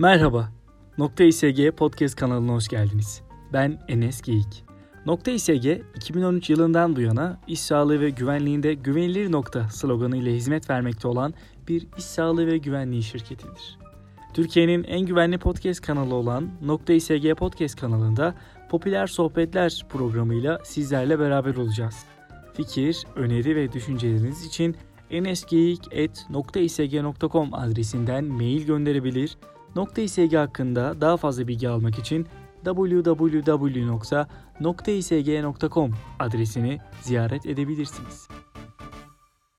Merhaba, Nokta İSG Podcast kanalına hoş geldiniz. Ben Enes Geyik. Nokta İSG 2013 yılından bu yana iş sağlığı ve güvenliğinde güvenilir nokta sloganı ile hizmet vermekte olan bir iş sağlığı ve güvenliği şirketidir. Türkiye'nin en güvenli podcast kanalı olan Nokta İSG Podcast kanalında popüler sohbetler programıyla sizlerle beraber olacağız. Fikir, öneri ve düşünceleriniz için nsgeyik.noktaisg.com adresinden mail gönderebilir. İSG hakkında daha fazla bilgi almak için www.noktaisg.com adresini ziyaret edebilirsiniz.